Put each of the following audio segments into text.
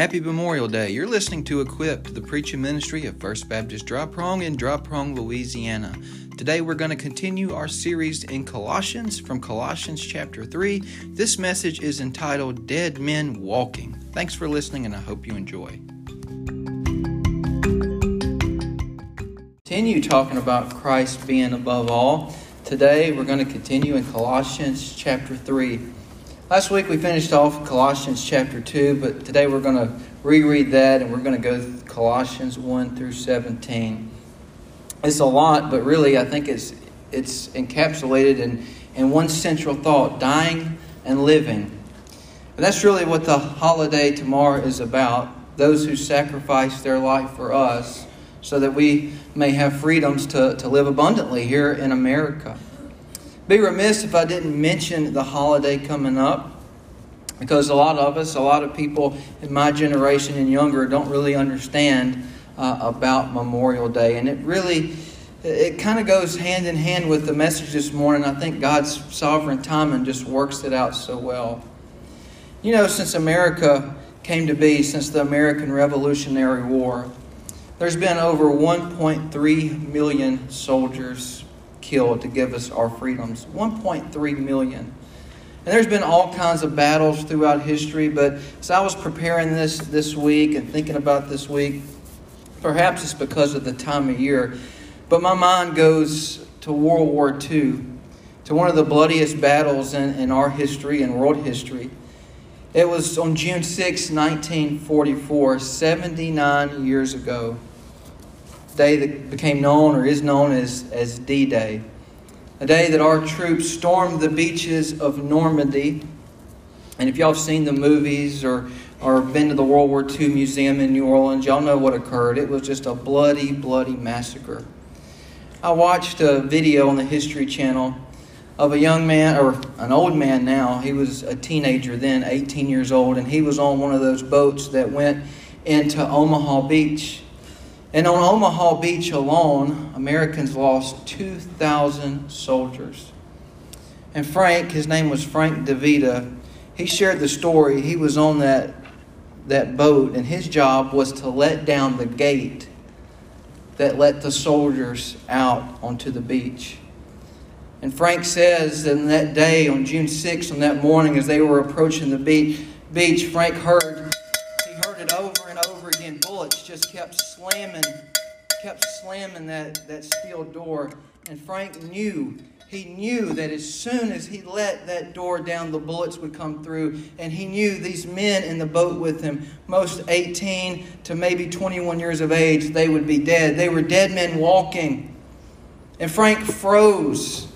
Happy Memorial Day. You're listening to Equipped, the preaching ministry of First Baptist Dry Prong in Dry Prong, Louisiana. Today we're going to continue our series in Colossians from Colossians chapter 3. This message is entitled Dead Men Walking. Thanks for listening and I hope you enjoy. Continue talking about Christ being above all. Today we're going to continue in Colossians chapter 3. Last week we finished off Colossians chapter 2, but today we're going to reread that and we're going to go Colossians 1 through 17. It's a lot, but really I think it's, it's encapsulated in, in one central thought dying and living. And that's really what the holiday tomorrow is about those who sacrifice their life for us so that we may have freedoms to, to live abundantly here in America be remiss if I didn't mention the holiday coming up because a lot of us, a lot of people in my generation and younger, don't really understand uh, about Memorial Day. And it really, it kind of goes hand in hand with the message this morning. I think God's sovereign timing just works it out so well. You know, since America came to be, since the American Revolutionary War, there's been over 1.3 million soldiers killed to give us our freedoms 1.3 million. And there's been all kinds of battles throughout history, but as I was preparing this this week and thinking about this week, perhaps it's because of the time of year, but my mind goes to World War II, to one of the bloodiest battles in, in our history and world history. It was on June 6, 1944, 79 years ago day that became known or is known as, as D Day. A day that our troops stormed the beaches of Normandy. And if y'all have seen the movies or, or been to the World War II Museum in New Orleans, y'all know what occurred. It was just a bloody, bloody massacre. I watched a video on the History Channel of a young man, or an old man now. He was a teenager then, 18 years old, and he was on one of those boats that went into Omaha Beach and on Omaha Beach alone, Americans lost 2,000 soldiers. And Frank, his name was Frank DeVito, he shared the story. He was on that, that boat, and his job was to let down the gate that let the soldiers out onto the beach. And Frank says that that day, on June 6th, on that morning, as they were approaching the beach, beach Frank heard bullets just kept slamming, kept slamming that, that steel door. And Frank knew, he knew that as soon as he let that door down, the bullets would come through. And he knew these men in the boat with him, most 18 to maybe 21 years of age, they would be dead. They were dead men walking. And Frank froze.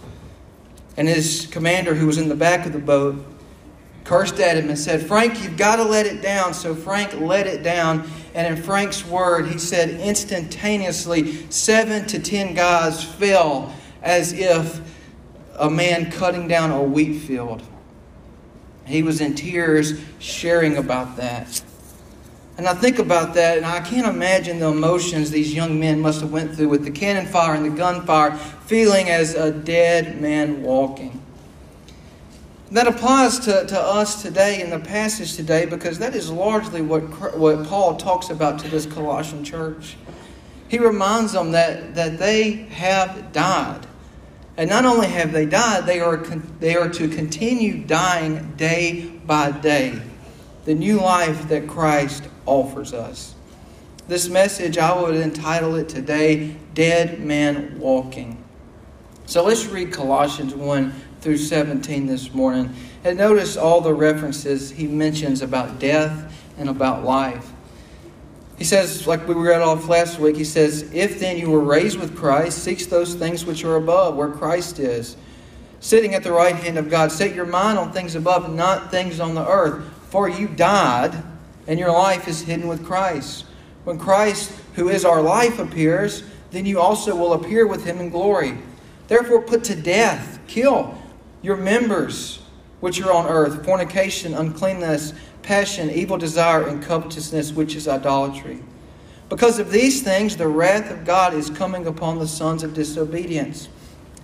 And his commander, who was in the back of the boat, cursed at him and said, Frank, you've got to let it down. So Frank let it down. And in Frank's word, he said instantaneously, seven to ten guys fell as if a man cutting down a wheat field. He was in tears sharing about that. And I think about that, and I can't imagine the emotions these young men must have went through with the cannon fire and the gunfire, feeling as a dead man walking. That applies to, to us today in the passage today because that is largely what, what Paul talks about to this Colossian church. He reminds them that, that they have died. And not only have they died, they are, they are to continue dying day by day. The new life that Christ offers us. This message, I would entitle it today, Dead Man Walking. So let's read Colossians 1 through 17 this morning. And notice all the references he mentions about death and about life. He says, like we read off last week, he says, If then you were raised with Christ, seek those things which are above, where Christ is, sitting at the right hand of God. Set your mind on things above, not things on the earth. For you died, and your life is hidden with Christ. When Christ, who is our life, appears, then you also will appear with him in glory. Therefore, put to death, kill your members which are on earth fornication, uncleanness, passion, evil desire, and covetousness, which is idolatry. Because of these things, the wrath of God is coming upon the sons of disobedience,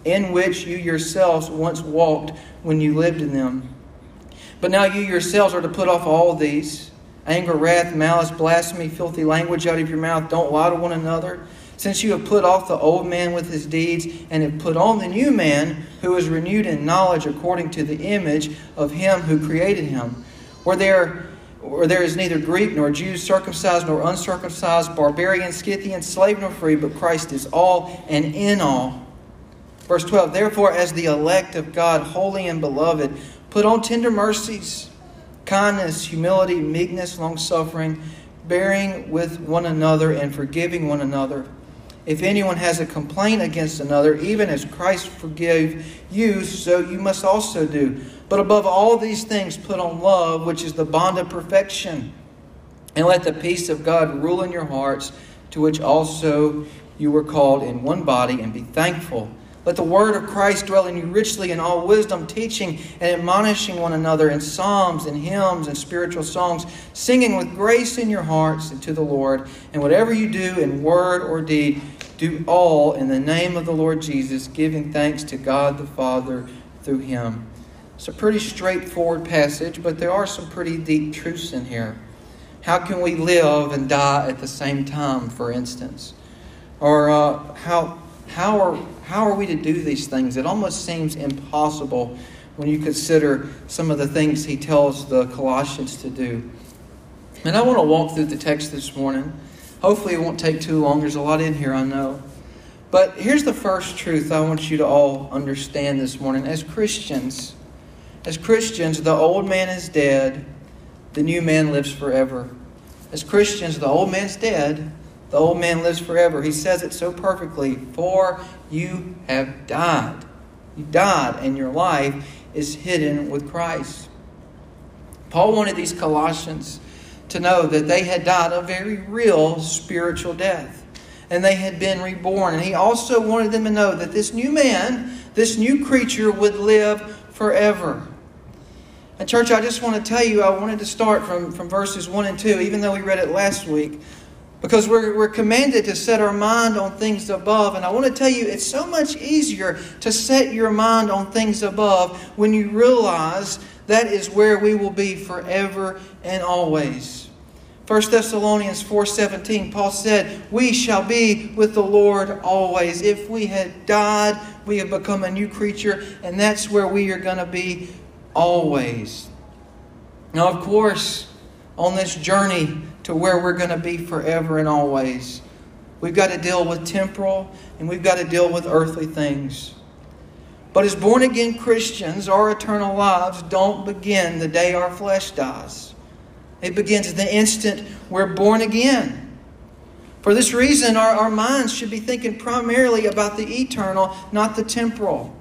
in which you yourselves once walked when you lived in them. But now you yourselves are to put off all these Anger, wrath, malice, blasphemy, filthy language out of your mouth. Don't lie to one another. Since you have put off the old man with his deeds, and have put on the new man, who is renewed in knowledge according to the image of him who created him. Where there, where there is neither Greek nor Jew, circumcised nor uncircumcised, barbarian, Scythian, slave nor free, but Christ is all and in all. Verse 12 Therefore, as the elect of God, holy and beloved, put on tender mercies kindness, humility, meekness, long suffering, bearing with one another and forgiving one another. If anyone has a complaint against another, even as Christ forgave you, so you must also do. But above all these things, put on love, which is the bond of perfection. And let the peace of God rule in your hearts, to which also you were called in one body, and be thankful. Let the word of Christ dwell in you richly in all wisdom, teaching and admonishing one another in psalms and hymns and spiritual songs, singing with grace in your hearts to the Lord. And whatever you do in word or deed, do all in the name of the Lord Jesus, giving thanks to God the Father through him. It's a pretty straightforward passage, but there are some pretty deep truths in here. How can we live and die at the same time, for instance? Or uh, how, how are how are we to do these things? It almost seems impossible when you consider some of the things he tells the Colossians to do. And I want to walk through the text this morning. Hopefully, it won't take too long. There's a lot in here, I know. But here's the first truth I want you to all understand this morning. As Christians, as Christians, the old man is dead, the new man lives forever. As Christians, the old man's dead, the old man lives forever. He says it so perfectly. For you have died. You died, and your life is hidden with Christ. Paul wanted these Colossians to know that they had died a very real spiritual death. And they had been reborn. And he also wanted them to know that this new man, this new creature, would live forever. And, church, I just want to tell you, I wanted to start from, from verses 1 and 2, even though we read it last week. Because we're, we're commanded to set our mind on things above. And I want to tell you, it's so much easier to set your mind on things above when you realize that is where we will be forever and always. 1 Thessalonians 4:17 Paul said, "We shall be with the Lord always. If we had died, we have become a new creature, and that's where we are going to be always." Now, of course, on this journey to where we're going to be forever and always. We've got to deal with temporal and we've got to deal with earthly things. But as born again Christians, our eternal lives don't begin the day our flesh dies. It begins the instant we're born again. For this reason, our, our minds should be thinking primarily about the eternal, not the temporal.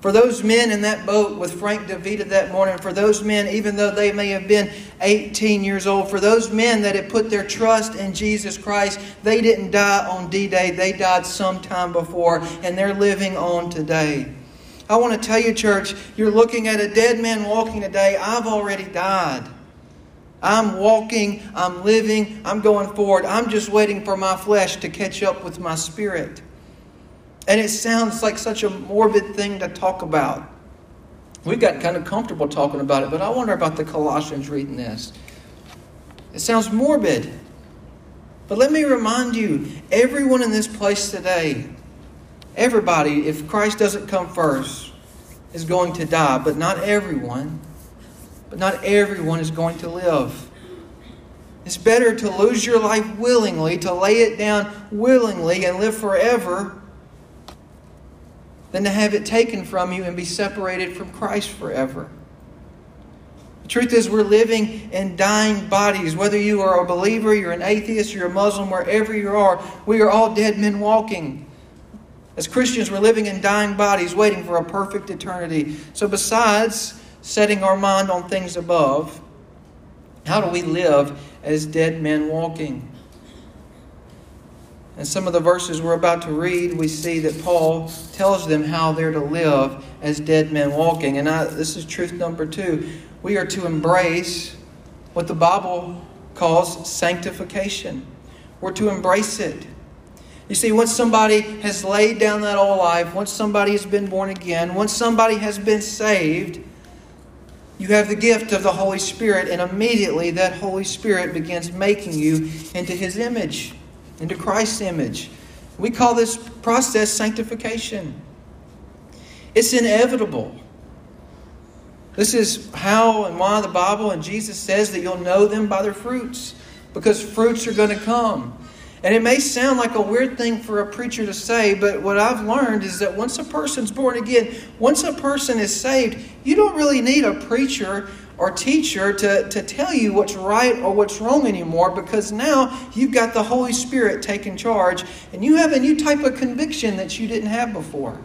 For those men in that boat with Frank DeVito that morning, for those men, even though they may have been 18 years old, for those men that had put their trust in Jesus Christ, they didn't die on D Day. They died sometime before, and they're living on today. I want to tell you, church, you're looking at a dead man walking today. I've already died. I'm walking, I'm living, I'm going forward. I'm just waiting for my flesh to catch up with my spirit. And it sounds like such a morbid thing to talk about. We've gotten kind of comfortable talking about it, but I wonder about the Colossians reading this. It sounds morbid. But let me remind you everyone in this place today, everybody, if Christ doesn't come first, is going to die. But not everyone. But not everyone is going to live. It's better to lose your life willingly, to lay it down willingly, and live forever than to have it taken from you and be separated from Christ forever. The truth is, we're living in dying bodies. Whether you are a believer, you're an atheist, you're a Muslim, wherever you are, we are all dead men walking. As Christians, we're living in dying bodies, waiting for a perfect eternity. So, besides setting our mind on things above, how do we live as dead men walking? In some of the verses we're about to read, we see that Paul tells them how they're to live as dead men walking. And I, this is truth number two. We are to embrace what the Bible calls sanctification. We're to embrace it. You see, once somebody has laid down that old life, once somebody has been born again, once somebody has been saved, you have the gift of the Holy Spirit, and immediately that Holy Spirit begins making you into His image, into Christ's image. We call this process sanctification. It's inevitable. This is how and why the Bible and Jesus says that you'll know them by their fruits, because fruits are going to come. And it may sound like a weird thing for a preacher to say, but what I've learned is that once a person's born again, once a person is saved, you don't really need a preacher or teacher to, to tell you what's right or what's wrong anymore because now you've got the Holy Spirit taking charge and you have a new type of conviction that you didn't have before.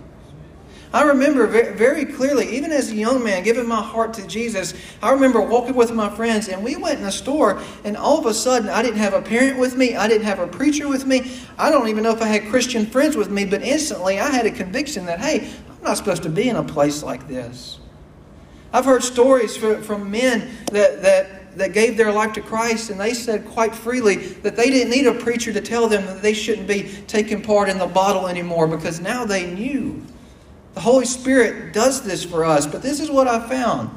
I remember very clearly, even as a young man, giving my heart to Jesus, I remember walking with my friends and we went in a store and all of a sudden I didn't have a parent with me, I didn't have a preacher with me, I don't even know if I had Christian friends with me, but instantly I had a conviction that, hey, I'm not supposed to be in a place like this. I've heard stories from men that, that, that gave their life to Christ, and they said quite freely that they didn't need a preacher to tell them that they shouldn't be taking part in the bottle anymore because now they knew. The Holy Spirit does this for us, but this is what I found.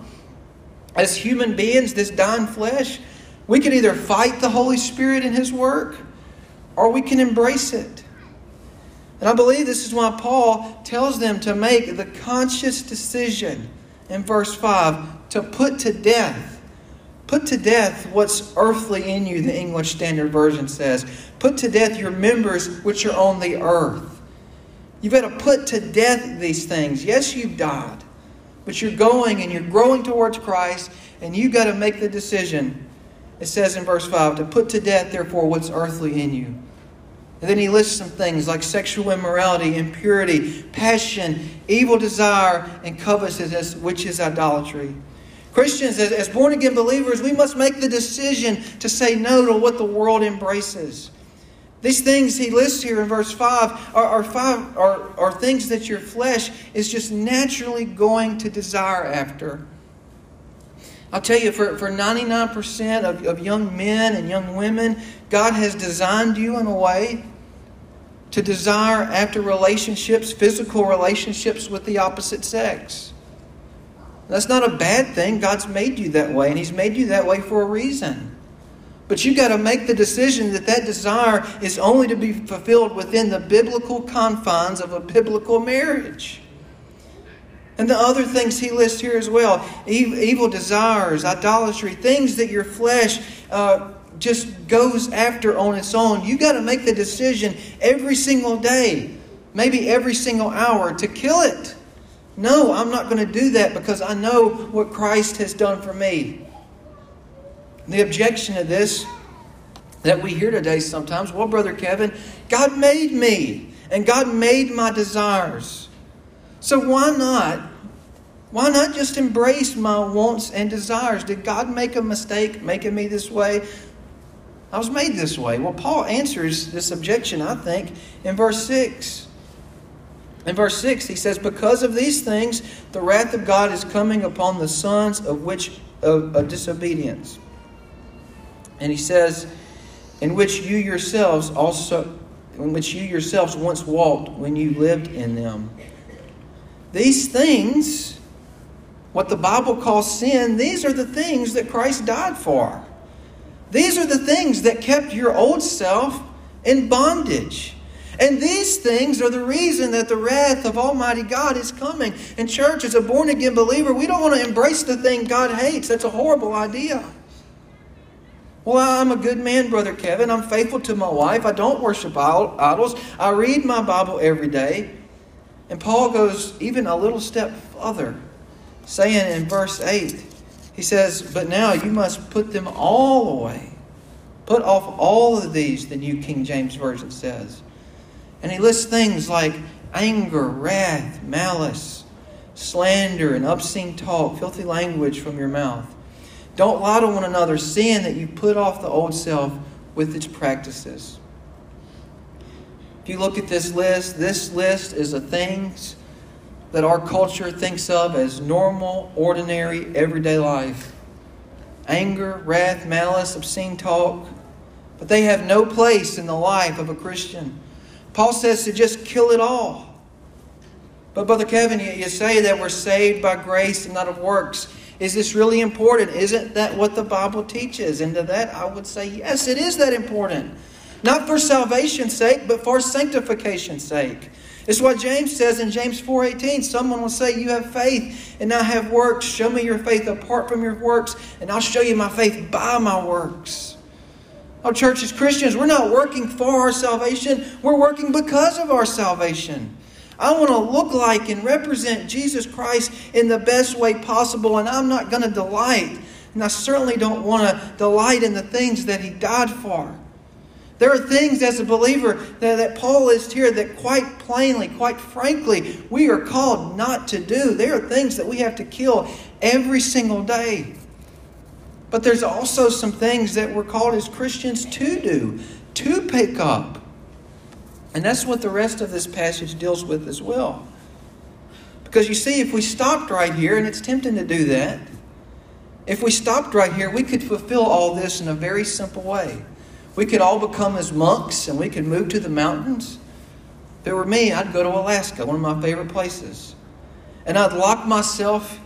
As human beings, this dying flesh, we can either fight the Holy Spirit in His work or we can embrace it. And I believe this is why Paul tells them to make the conscious decision in verse 5 to put to death. Put to death what's earthly in you, the English Standard Version says. Put to death your members which are on the earth. You've got to put to death these things. Yes, you've died, but you're going and you're growing towards Christ, and you've got to make the decision. It says in verse 5 to put to death, therefore, what's earthly in you. And then he lists some things like sexual immorality, impurity, passion, evil desire, and covetousness, which is idolatry. Christians, as born again believers, we must make the decision to say no to what the world embraces. These things he lists here in verse 5 are, are, five, are, are things that your flesh is just naturally going to desire after. I'll tell you, for, for 99% of, of young men and young women, God has designed you in a way to desire after relationships, physical relationships with the opposite sex. That's not a bad thing. God's made you that way, and He's made you that way for a reason. But you've got to make the decision that that desire is only to be fulfilled within the biblical confines of a biblical marriage. And the other things he lists here as well evil desires, idolatry, things that your flesh uh, just goes after on its own. You've got to make the decision every single day, maybe every single hour, to kill it. No, I'm not going to do that because I know what Christ has done for me. The objection to this that we hear today sometimes, well, Brother Kevin, God made me and God made my desires. So why not? Why not just embrace my wants and desires? Did God make a mistake making me this way? I was made this way. Well, Paul answers this objection, I think, in verse 6. In verse 6, he says, Because of these things, the wrath of God is coming upon the sons of which of, of disobedience. And he says, in which you yourselves also in which you yourselves once walked when you lived in them. These things, what the Bible calls sin, these are the things that Christ died for. These are the things that kept your old self in bondage. And these things are the reason that the wrath of Almighty God is coming. And, church, as a born again believer, we don't want to embrace the thing God hates. That's a horrible idea. Well, I'm a good man, Brother Kevin. I'm faithful to my wife. I don't worship idols. I read my Bible every day. And Paul goes even a little step further, saying in verse 8, he says, But now you must put them all away. Put off all of these, the New King James Version says. And he lists things like anger, wrath, malice, slander, and obscene talk, filthy language from your mouth. Don't lie to one another, seeing that you put off the old self with its practices. If you look at this list, this list is of things that our culture thinks of as normal, ordinary, everyday life anger, wrath, malice, obscene talk, but they have no place in the life of a Christian. Paul says to just kill it all. But, Brother Kevin, you, say that we're saved by grace and not of works. Is this really important? Isn't that what the Bible teaches? And to that, I would say, yes, it is that important. Not for salvation's sake, but for sanctification's sake. It's what James says in James 4:18. Someone will say, "You have faith and I have works. Show me your faith apart from your works, and I'll show you my faith by my works." Our church as Christians, we're not working for our salvation, we're working because of our salvation. I want to look like and represent Jesus Christ in the best way possible, and I'm not going to delight. And I certainly don't want to delight in the things that He died for. There are things as a believer that, that Paul lists here that quite plainly, quite frankly, we are called not to do. There are things that we have to kill every single day. But there's also some things that we're called as Christians to do, to pick up. And that's what the rest of this passage deals with as well. Because you see, if we stopped right here, and it's tempting to do that, if we stopped right here, we could fulfill all this in a very simple way. We could all become as monks and we could move to the mountains. If it were me, I'd go to Alaska, one of my favorite places. And I'd lock myself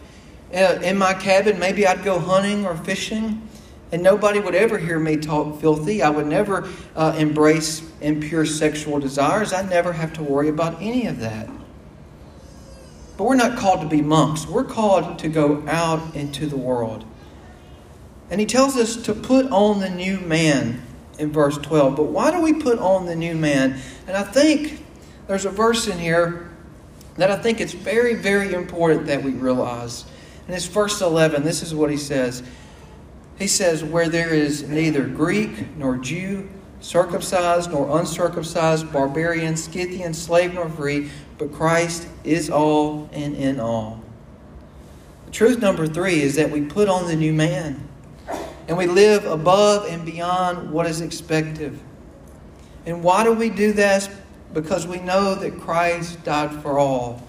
uh, in my cabin. Maybe I'd go hunting or fishing. And nobody would ever hear me talk filthy. I would never uh, embrace impure sexual desires. I'd never have to worry about any of that. But we're not called to be monks. We're called to go out into the world. And he tells us to put on the new man in verse 12. But why do we put on the new man? And I think there's a verse in here that I think it's very, very important that we realize. And it's verse 11. This is what he says. He says, Where there is neither Greek nor Jew, circumcised nor uncircumcised, barbarian, Scythian, slave nor free, but Christ is all and in all. Truth number three is that we put on the new man and we live above and beyond what is expected. And why do we do this? Because we know that Christ died for all.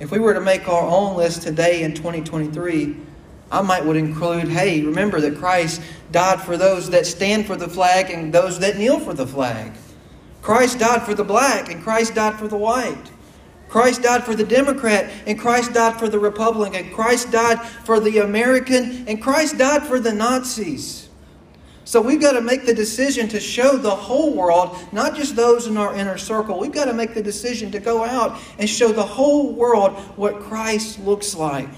If we were to make our own list today in 2023, I might would include, hey, remember that Christ died for those that stand for the flag and those that kneel for the flag. Christ died for the black and Christ died for the white. Christ died for the Democrat, and Christ died for the Republican. And Christ died for the American, and Christ died for the Nazis. So we've got to make the decision to show the whole world, not just those in our inner circle. We've got to make the decision to go out and show the whole world what Christ looks like.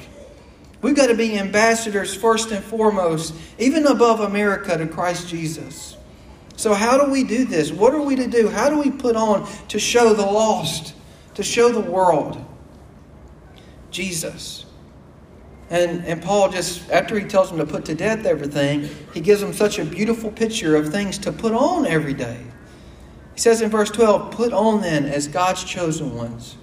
We've got to be ambassadors first and foremost, even above America, to Christ Jesus. So, how do we do this? What are we to do? How do we put on to show the lost? To show the world Jesus. And, and Paul just, after he tells them to put to death everything, he gives them such a beautiful picture of things to put on every day. He says in verse 12, Put on then as God's chosen ones,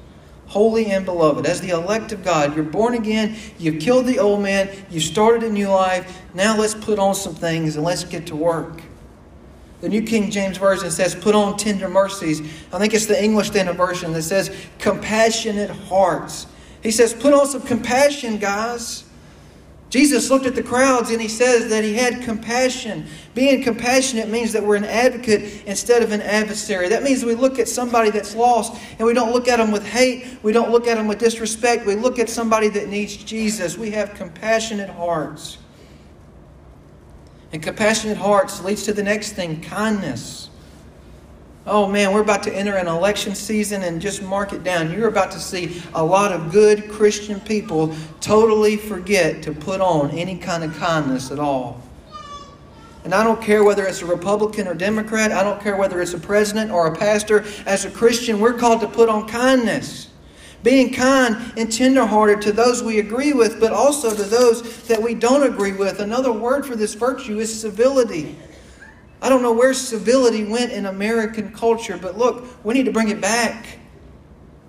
holy and beloved, as the elect of God. You're born again, you've killed the old man, you've started a new life. Now let's put on some things and let's get to work. The New King James Version says, put on tender mercies. I think it's the English Standard Version that says, compassionate hearts. He says, put on some compassion, guys. Jesus looked at the crowds and he says that he had compassion. Being compassionate means that we're an advocate instead of an adversary. That means we look at somebody that's lost and we don't look at them with hate. We don't look at them with disrespect. We look at somebody that needs Jesus. We have compassionate hearts. And compassionate hearts leads to the next thing kindness. Oh man, we're about to enter an election season and just mark it down. You're about to see a lot of good Christian people totally forget to put on any kind of kindness at all. And I don't care whether it's a Republican or Democrat, I don't care whether it's a president or a pastor. As a Christian, we're called to put on kindness being kind and tenderhearted to those we agree with, but also to those that we don't agree with. Another word for this virtue is civility. I don't know where civility went in American culture, but look, we need to bring it back.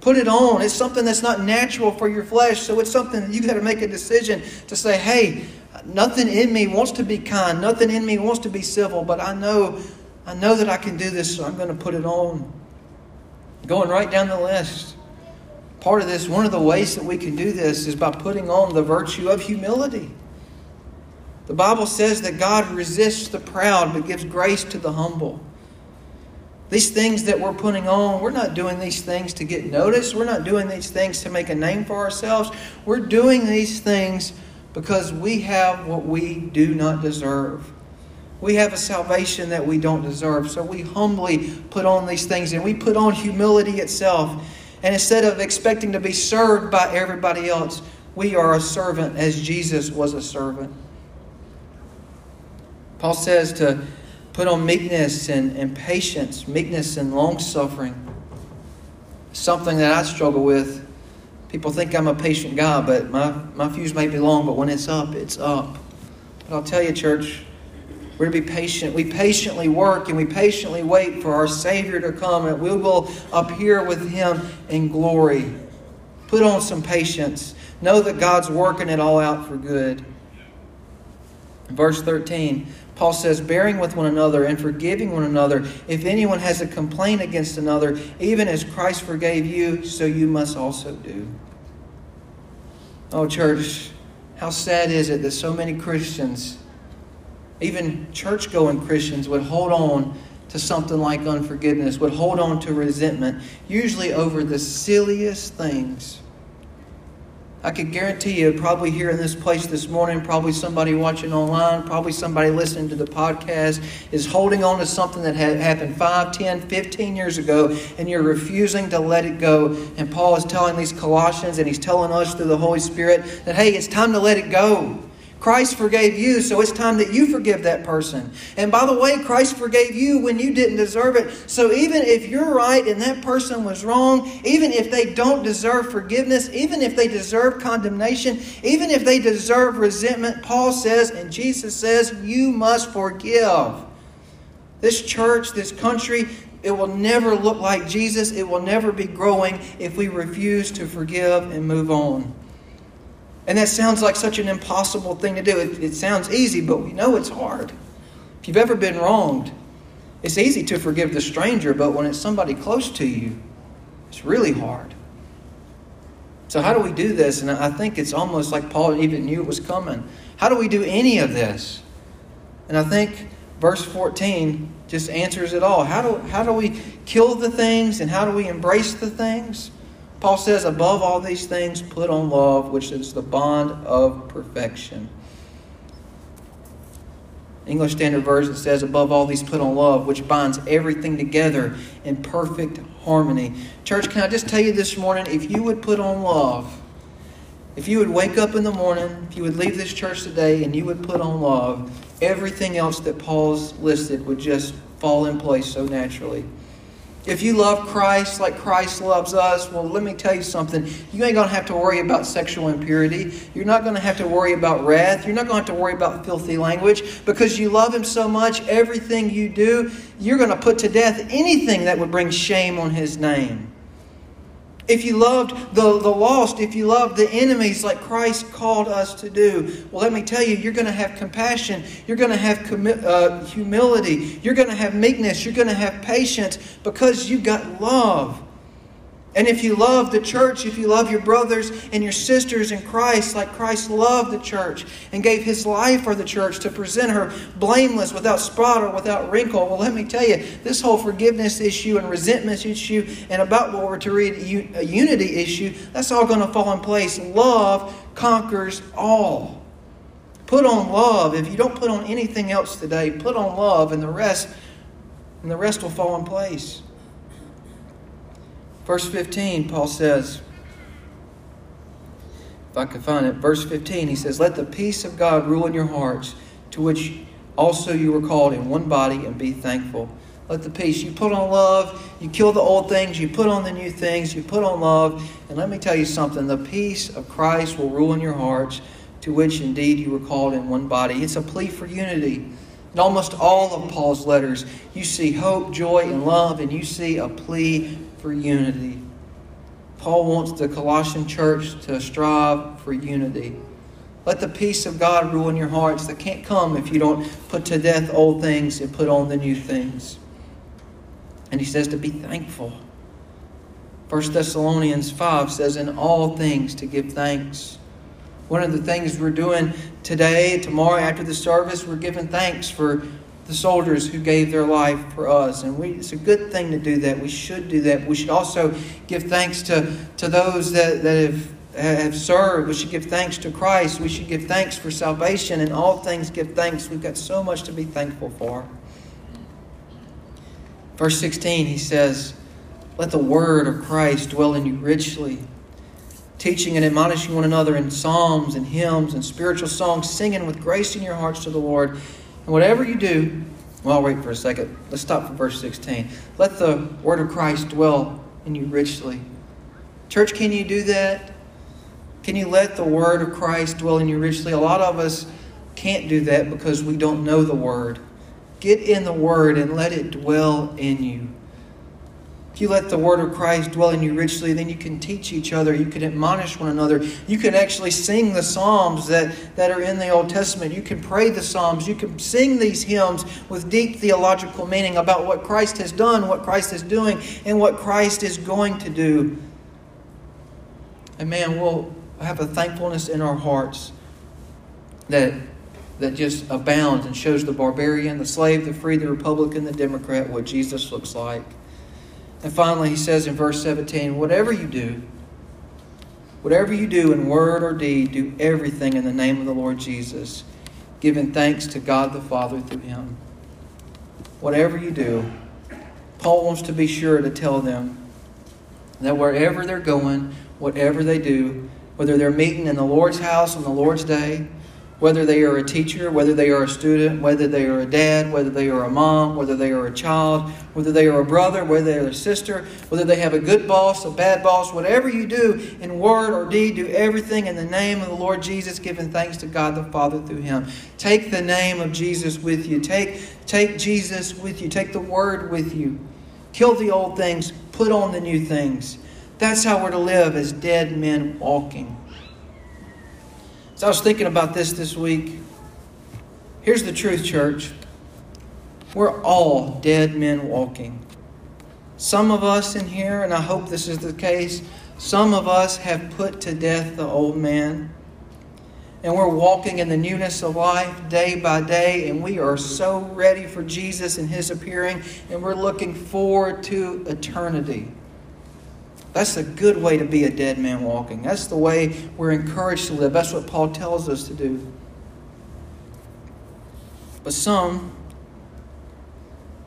Put it on. It's something that's not natural for your flesh, so it's something that you got to make a decision to say, hey, nothing in me wants to be kind, nothing in me wants to be civil, but I know I know that I can do this, so I'm going to put it on. Going right down the list. Part of this, one of the ways that we can do this is by putting on the virtue of humility. The Bible says that God resists the proud but gives grace to the humble. These things that we're putting on, we're not doing these things to get noticed. We're not doing these things to make a name for ourselves. We're doing these things because we have what we do not deserve. We have a salvation that we don't deserve. So we humbly put on these things and we put on humility itself. And instead of expecting to be served by everybody else, we are a servant as Jesus was a servant. Paul says to put on meekness and, and patience, meekness and long suffering. Something that I struggle with. People think I'm a patient guy, but my, my fuse may be long, but when it's up, it's up. But I'll tell you, church, we're to be patient. We patiently work and we patiently wait for our Savior to come, and we will appear with Him in glory. Put on some patience. Know that God's working it all out for good. Verse 13, Paul says, bearing with one another and forgiving one another. If anyone has a complaint against another, even as Christ forgave you, so you must also do. Oh, church, how sad is it that so many Christians even church going Christians would hold on to something like unforgiveness, would hold on to resentment, usually over the silliest things. I could guarantee you, probably here in this place this morning, probably somebody watching online, probably somebody listening to the podcast is holding on to something that had happened 5, 10, 15 years ago, and you're refusing to let it go. And Paul is telling these Colossians, and he's telling us through the Holy Spirit that, hey, it's time to let it go. Christ forgave you, so it's time that you forgive that person. And by the way, Christ forgave you when you didn't deserve it. So even if you're right and that person was wrong, even if they don't deserve forgiveness, even if they deserve condemnation, even if they deserve resentment, Paul says and Jesus says, you must forgive. This church, this country, it will never look like Jesus. It will never be growing if we refuse to forgive and move on. And that sounds like such an impossible thing to do. It, it sounds easy, but we know it's hard. If you've ever been wronged, it's easy to forgive the stranger, but when it's somebody close to you, it's really hard. So, how do we do this? And I think it's almost like Paul even knew it was coming. How do we do any of this? And I think verse 14 just answers it all. How do, how do we kill the things and how do we embrace the things? Paul says, above all these things, put on love, which is the bond of perfection. English Standard Version says, above all these, put on love, which binds everything together in perfect harmony. Church, can I just tell you this morning, if you would put on love, if you would wake up in the morning, if you would leave this church today and you would put on love, everything else that Paul's listed would just fall in place so naturally. If you love Christ like Christ loves us, well, let me tell you something. You ain't going to have to worry about sexual impurity. You're not going to have to worry about wrath. You're not going to have to worry about filthy language because you love Him so much. Everything you do, you're going to put to death anything that would bring shame on His name if you loved the, the lost, if you loved the enemies like Christ called us to do, well, let me tell you, you're going to have compassion. You're going to have commi- uh, humility. You're going to have meekness. You're going to have patience because you've got love. And if you love the church, if you love your brothers and your sisters in Christ, like Christ loved the church and gave his life for the church to present her blameless, without spot or without wrinkle, well, let me tell you, this whole forgiveness issue and resentment issue, and about what we're to read, a unity issue, that's all going to fall in place. Love conquers all. Put on love. If you don't put on anything else today, put on love, and the rest, and the rest will fall in place. Verse 15, Paul says, if I can find it, verse 15, he says, Let the peace of God rule in your hearts, to which also you were called in one body, and be thankful. Let the peace. You put on love, you kill the old things, you put on the new things, you put on love. And let me tell you something the peace of Christ will rule in your hearts, to which indeed you were called in one body. It's a plea for unity. In almost all of Paul's letters, you see hope, joy, and love, and you see a plea for unity. Paul wants the Colossian church to strive for unity. Let the peace of God rule in your hearts that can't come if you don't put to death old things and put on the new things. And he says to be thankful. 1 Thessalonians 5 says, In all things to give thanks. One of the things we're doing today, tomorrow, after the service, we're giving thanks for the soldiers who gave their life for us. And we, it's a good thing to do that. We should do that. We should also give thanks to, to those that, that have, have served. We should give thanks to Christ. We should give thanks for salvation. And all things give thanks. We've got so much to be thankful for. Verse 16, he says, Let the word of Christ dwell in you richly teaching and admonishing one another in psalms and hymns and spiritual songs, singing with grace in your hearts to the Lord. And whatever you do, well, I'll wait for a second. Let's stop for verse 16. Let the word of Christ dwell in you richly. Church, can you do that? Can you let the word of Christ dwell in you richly? A lot of us can't do that because we don't know the word. Get in the word and let it dwell in you. You let the word of Christ dwell in you richly, then you can teach each other. You can admonish one another. You can actually sing the Psalms that, that are in the Old Testament. You can pray the Psalms. You can sing these hymns with deep theological meaning about what Christ has done, what Christ is doing, and what Christ is going to do. And man, we'll have a thankfulness in our hearts that that just abounds and shows the barbarian, the slave, the free, the Republican, the Democrat what Jesus looks like. And finally, he says in verse 17, whatever you do, whatever you do in word or deed, do everything in the name of the Lord Jesus, giving thanks to God the Father through him. Whatever you do, Paul wants to be sure to tell them that wherever they're going, whatever they do, whether they're meeting in the Lord's house on the Lord's day, whether they are a teacher, whether they are a student, whether they are a dad, whether they are a mom, whether they are a child, whether they are a brother, whether they are a sister, whether they have a good boss, a bad boss, whatever you do in word or deed, do everything in the name of the Lord Jesus, giving thanks to God the Father through him. Take the name of Jesus with you. Take, take Jesus with you. Take the word with you. Kill the old things, put on the new things. That's how we're to live as dead men walking. So I was thinking about this this week. Here's the truth, church. We're all dead men walking. Some of us in here, and I hope this is the case, some of us have put to death the old man. And we're walking in the newness of life day by day, and we are so ready for Jesus and His appearing, and we're looking forward to eternity. That's a good way to be a dead man walking. That's the way we're encouraged to live. That's what Paul tells us to do. But some,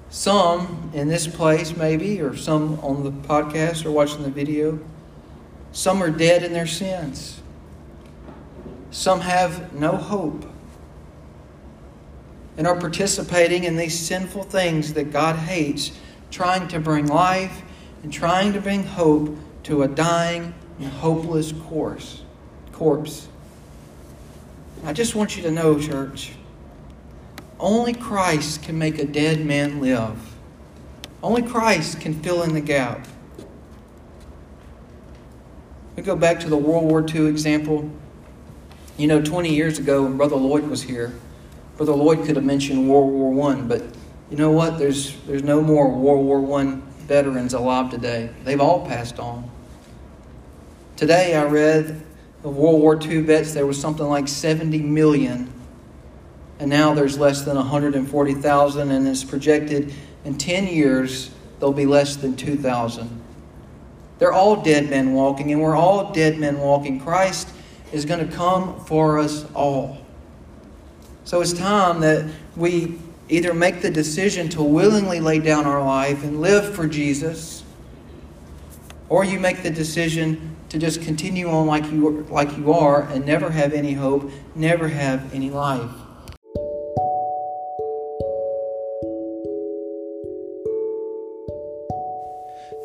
some in this place maybe, or some on the podcast or watching the video, some are dead in their sins. Some have no hope and are participating in these sinful things that God hates, trying to bring life and trying to bring hope to a dying and hopeless course, corpse. I just want you to know, church, only Christ can make a dead man live. Only Christ can fill in the gap. We go back to the World War II example. You know, 20 years ago when Brother Lloyd was here, Brother Lloyd could have mentioned World War I, but you know what? There's, there's no more World War I veterans alive today. They've all passed on. Today I read of World War II vets, there was something like 70 million. And now there's less than 140,000, and it's projected in 10 years there'll be less than 2,000. They're all dead men walking, and we're all dead men walking. Christ is going to come for us all. So it's time that we either make the decision to willingly lay down our life and live for Jesus, or you make the decision to just continue on like you, like you are and never have any hope, never have any life.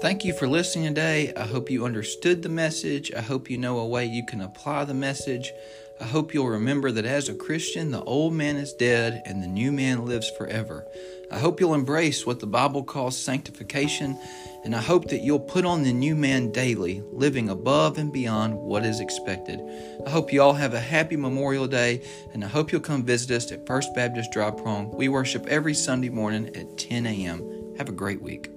Thank you for listening today. I hope you understood the message. I hope you know a way you can apply the message. I hope you'll remember that as a Christian, the old man is dead and the new man lives forever. I hope you'll embrace what the Bible calls sanctification, and I hope that you'll put on the new man daily, living above and beyond what is expected. I hope you all have a happy Memorial Day, and I hope you'll come visit us at First Baptist Dry Prong. We worship every Sunday morning at 10 a.m. Have a great week.